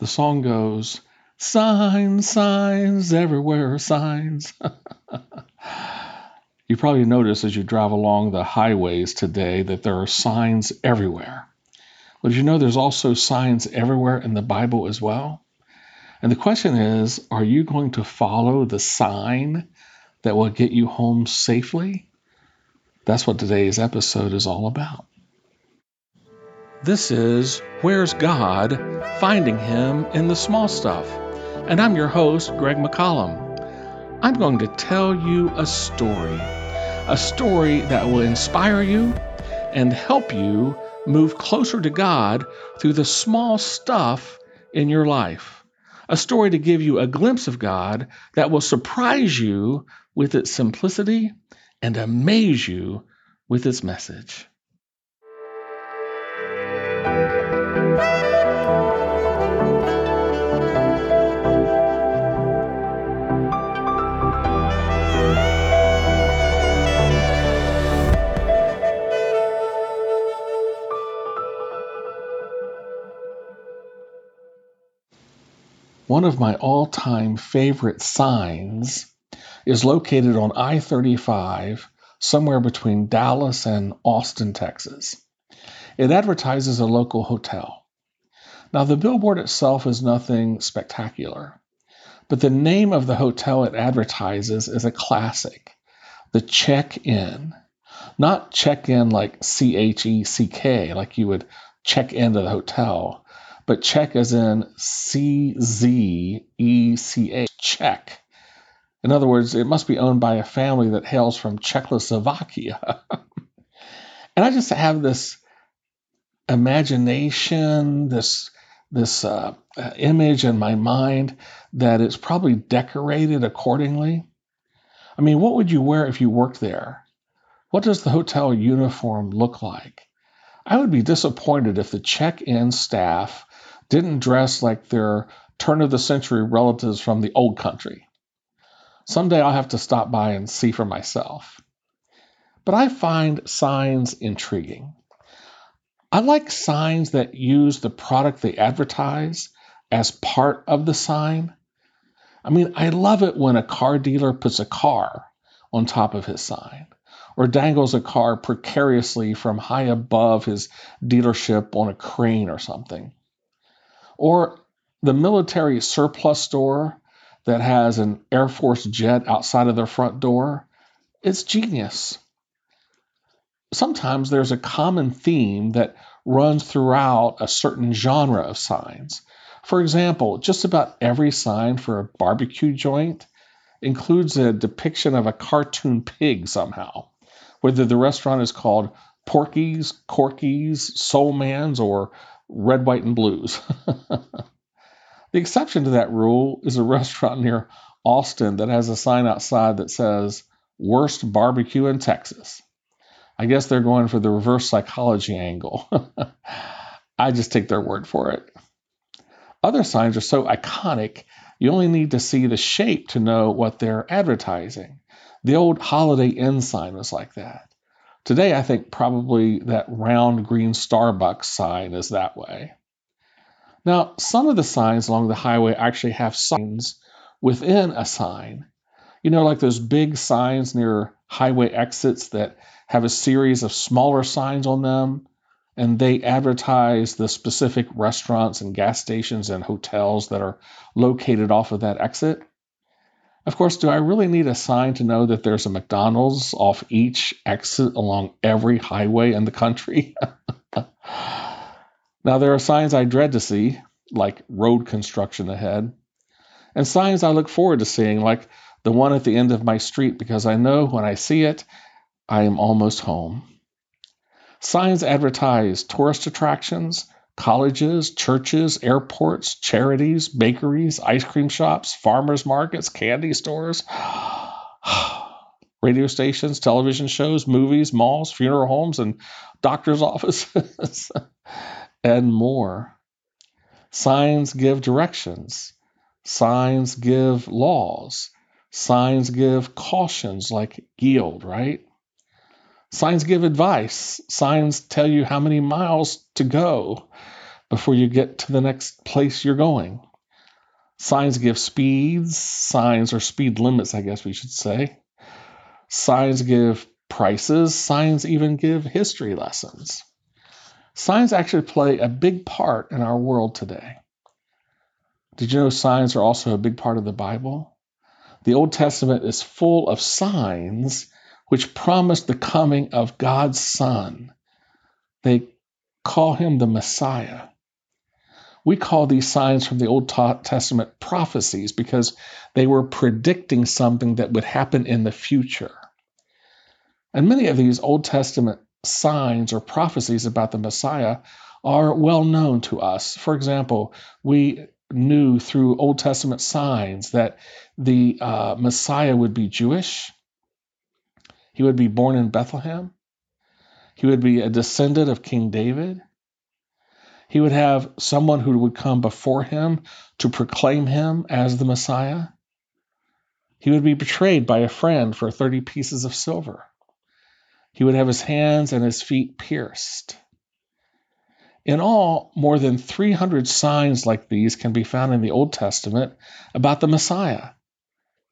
The song goes, Signs, signs, everywhere signs. you probably notice as you drive along the highways today that there are signs everywhere. But you know there's also signs everywhere in the Bible as well? And the question is are you going to follow the sign that will get you home safely? That's what today's episode is all about. This is Where's God? Finding Him in the Small Stuff. And I'm your host, Greg McCollum. I'm going to tell you a story, a story that will inspire you and help you move closer to God through the small stuff in your life. A story to give you a glimpse of God that will surprise you with its simplicity and amaze you with its message. One of my all time favorite signs is located on I 35, somewhere between Dallas and Austin, Texas. It advertises a local hotel. Now, the billboard itself is nothing spectacular, but the name of the hotel it advertises is a classic the Czech Inn. Not check in like C H E C K, like you would check into the hotel, but Czech as in C Z E C H, Czech. In other words, it must be owned by a family that hails from Czechoslovakia. and I just have this imagination, this this uh, image in my mind that it's probably decorated accordingly. I mean, what would you wear if you worked there? What does the hotel uniform look like? I would be disappointed if the check in staff didn't dress like their turn of the century relatives from the old country. Someday I'll have to stop by and see for myself. But I find signs intriguing. I like signs that use the product they advertise as part of the sign. I mean, I love it when a car dealer puts a car on top of his sign or dangles a car precariously from high above his dealership on a crane or something. Or the military surplus store that has an Air Force jet outside of their front door. It's genius. Sometimes there's a common theme that runs throughout a certain genre of signs. For example, just about every sign for a barbecue joint includes a depiction of a cartoon pig somehow, whether the restaurant is called Porky's, Corky's, Soul Man's, or Red, White, and Blues. the exception to that rule is a restaurant near Austin that has a sign outside that says, Worst barbecue in Texas. I guess they're going for the reverse psychology angle. I just take their word for it. Other signs are so iconic, you only need to see the shape to know what they're advertising. The old Holiday Inn sign was like that. Today, I think probably that round green Starbucks sign is that way. Now, some of the signs along the highway actually have signs within a sign. You know, like those big signs near highway exits that have a series of smaller signs on them, and they advertise the specific restaurants and gas stations and hotels that are located off of that exit. Of course, do I really need a sign to know that there's a McDonald's off each exit along every highway in the country? now, there are signs I dread to see, like road construction ahead, and signs I look forward to seeing, like the one at the end of my street, because I know when I see it, I am almost home. Signs advertise tourist attractions, colleges, churches, airports, charities, bakeries, ice cream shops, farmers markets, candy stores, radio stations, television shows, movies, malls, funeral homes, and doctor's offices, and more. Signs give directions. Signs give laws. Signs give cautions like yield, right? Signs give advice. Signs tell you how many miles to go. before you get to the next place you're going. Signs give speeds, signs or speed limits, I guess we should say. Signs give prices, signs even give history lessons. Signs actually play a big part in our world today. Did you know signs are also a big part of the Bible? The Old Testament is full of signs which promised the coming of God's Son. They call him the Messiah. We call these signs from the Old Testament prophecies because they were predicting something that would happen in the future. And many of these Old Testament signs or prophecies about the Messiah are well known to us. For example, we knew through Old Testament signs that the uh, Messiah would be Jewish, he would be born in Bethlehem, he would be a descendant of King David. He would have someone who would come before him to proclaim him as the Messiah. He would be betrayed by a friend for 30 pieces of silver. He would have his hands and his feet pierced. In all, more than 300 signs like these can be found in the Old Testament about the Messiah.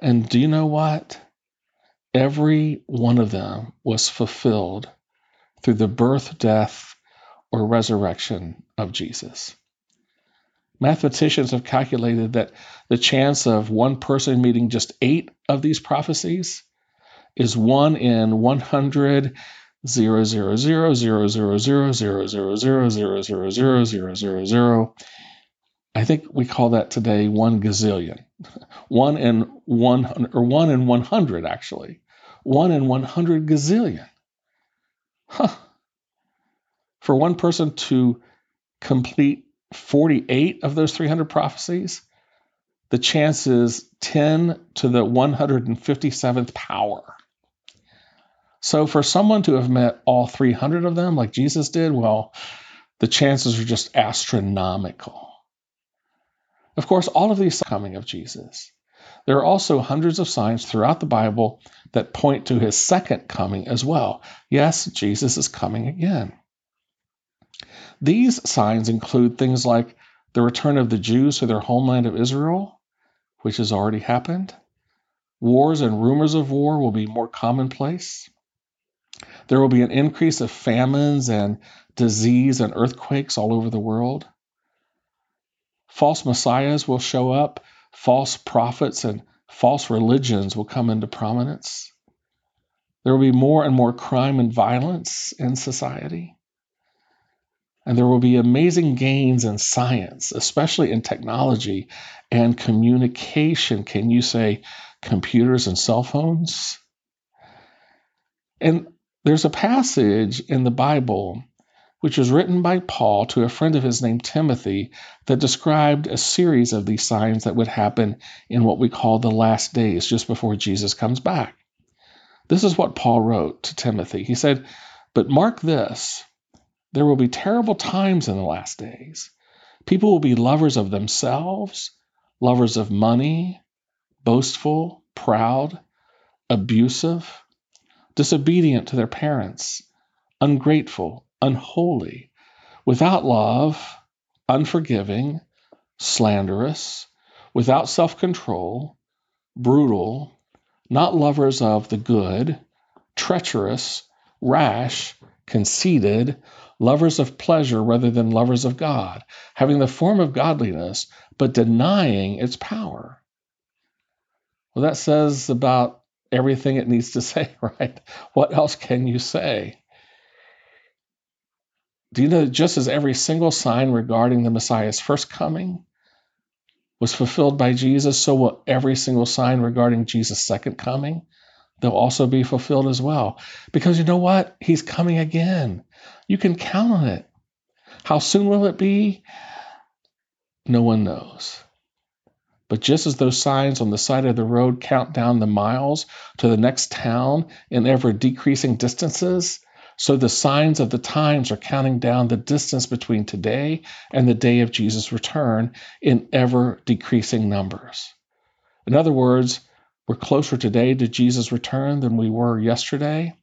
And do you know what? Every one of them was fulfilled through the birth, death, or resurrection of Jesus. Mathematicians have calculated that the chance of one person meeting just eight of these prophecies is 1 in 100 zero zero zero zero zero zero zero zero zero zero zero zero zero zero zero. I think we call that today one gazillion. One in one or one in one hundred actually. One in one hundred gazillion. Huh. For one person to complete 48 of those 300 prophecies, the chance is 10 to the 157th power. So for someone to have met all 300 of them like Jesus did, well, the chances are just astronomical. Of course, all of these coming of Jesus. There are also hundreds of signs throughout the Bible that point to his second coming as well. Yes, Jesus is coming again. These signs include things like the return of the Jews to their homeland of Israel, which has already happened. Wars and rumors of war will be more commonplace. There will be an increase of famines and disease and earthquakes all over the world. False messiahs will show up, false prophets and false religions will come into prominence. There will be more and more crime and violence in society. And there will be amazing gains in science, especially in technology and communication. Can you say computers and cell phones? And there's a passage in the Bible which was written by Paul to a friend of his named Timothy that described a series of these signs that would happen in what we call the last days, just before Jesus comes back. This is what Paul wrote to Timothy. He said, But mark this there will be terrible times in the last days. People will be lovers of themselves, lovers of money, boastful, proud, abusive disobedient to their parents, ungrateful, unholy, without love, unforgiving, slanderous, without self control, brutal, not lovers of the good, treacherous, rash, conceited, lovers of pleasure rather than lovers of God, having the form of godliness, but denying its power. Well, that says about everything it needs to say, right? What else can you say? Do you know that just as every single sign regarding the Messiah's first coming was fulfilled by Jesus, so will every single sign regarding Jesus' second coming, they'll also be fulfilled as well. Because you know what? He's coming again. You can count on it. How soon will it be? No one knows. But just as those signs on the side of the road count down the miles to the next town in ever decreasing distances, so the signs of the times are counting down the distance between today and the day of Jesus' return in ever decreasing numbers. In other words, we're closer today to Jesus' return than we were yesterday,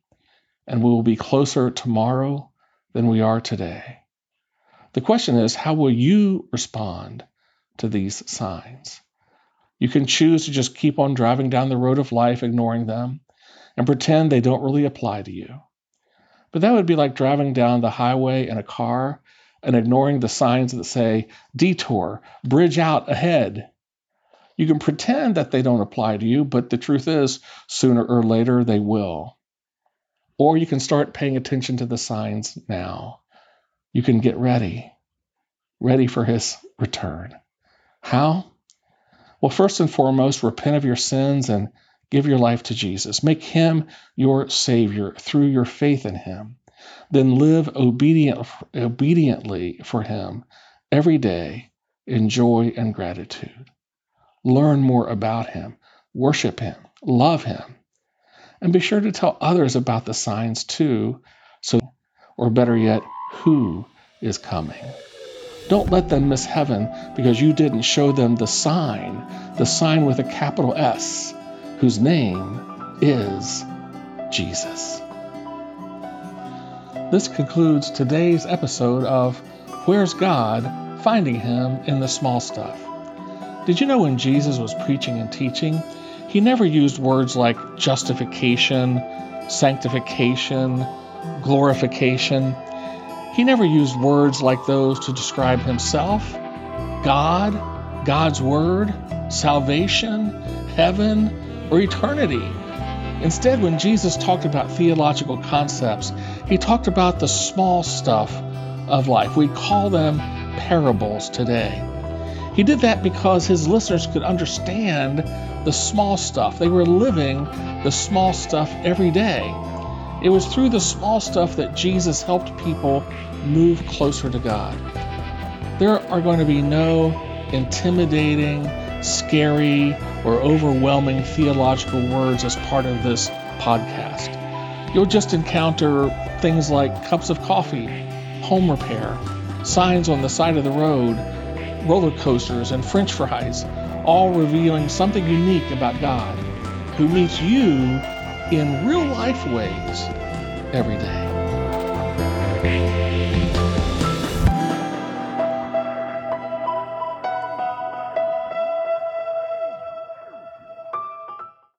and we will be closer tomorrow than we are today. The question is, how will you respond to these signs? You can choose to just keep on driving down the road of life, ignoring them, and pretend they don't really apply to you. But that would be like driving down the highway in a car and ignoring the signs that say detour, bridge out ahead. You can pretend that they don't apply to you, but the truth is, sooner or later they will. Or you can start paying attention to the signs now. You can get ready, ready for his return. How? Well, first and foremost, repent of your sins and give your life to Jesus. Make him your Savior through your faith in him. Then live obedient, obediently for him every day in joy and gratitude. Learn more about him, worship him, love him, and be sure to tell others about the signs too, so or better yet, who is coming. Don't let them miss heaven because you didn't show them the sign, the sign with a capital S, whose name is Jesus. This concludes today's episode of Where's God? Finding Him in the Small Stuff. Did you know when Jesus was preaching and teaching, he never used words like justification, sanctification, glorification. He never used words like those to describe himself, God, God's Word, salvation, heaven, or eternity. Instead, when Jesus talked about theological concepts, he talked about the small stuff of life. We call them parables today. He did that because his listeners could understand the small stuff. They were living the small stuff every day. It was through the small stuff that Jesus helped people move closer to God. There are going to be no intimidating, scary, or overwhelming theological words as part of this podcast. You'll just encounter things like cups of coffee, home repair, signs on the side of the road, roller coasters, and french fries, all revealing something unique about God, who meets you in real life ways every day.